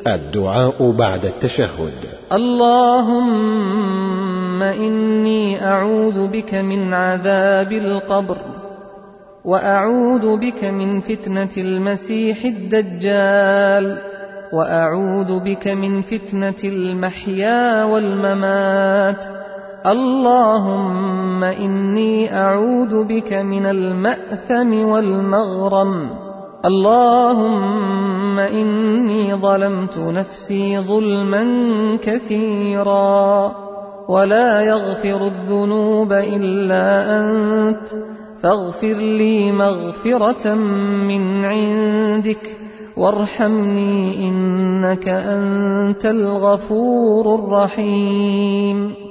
الدعاء بعد التشهد. اللهم إني أعوذ بك من عذاب القبر وأعوذ بك من فتنة المسيح الدجال وأعوذ بك من فتنة المحيا والممات. اللهم إني أعوذ بك من المأثم والمغرم. اللهم إني ظلمت نفسي ظلما كثيرا ولا يغفر الذنوب إلا أنت فاغفر لي مغفرة من عندك وارحمني إنك أنت الغفور الرحيم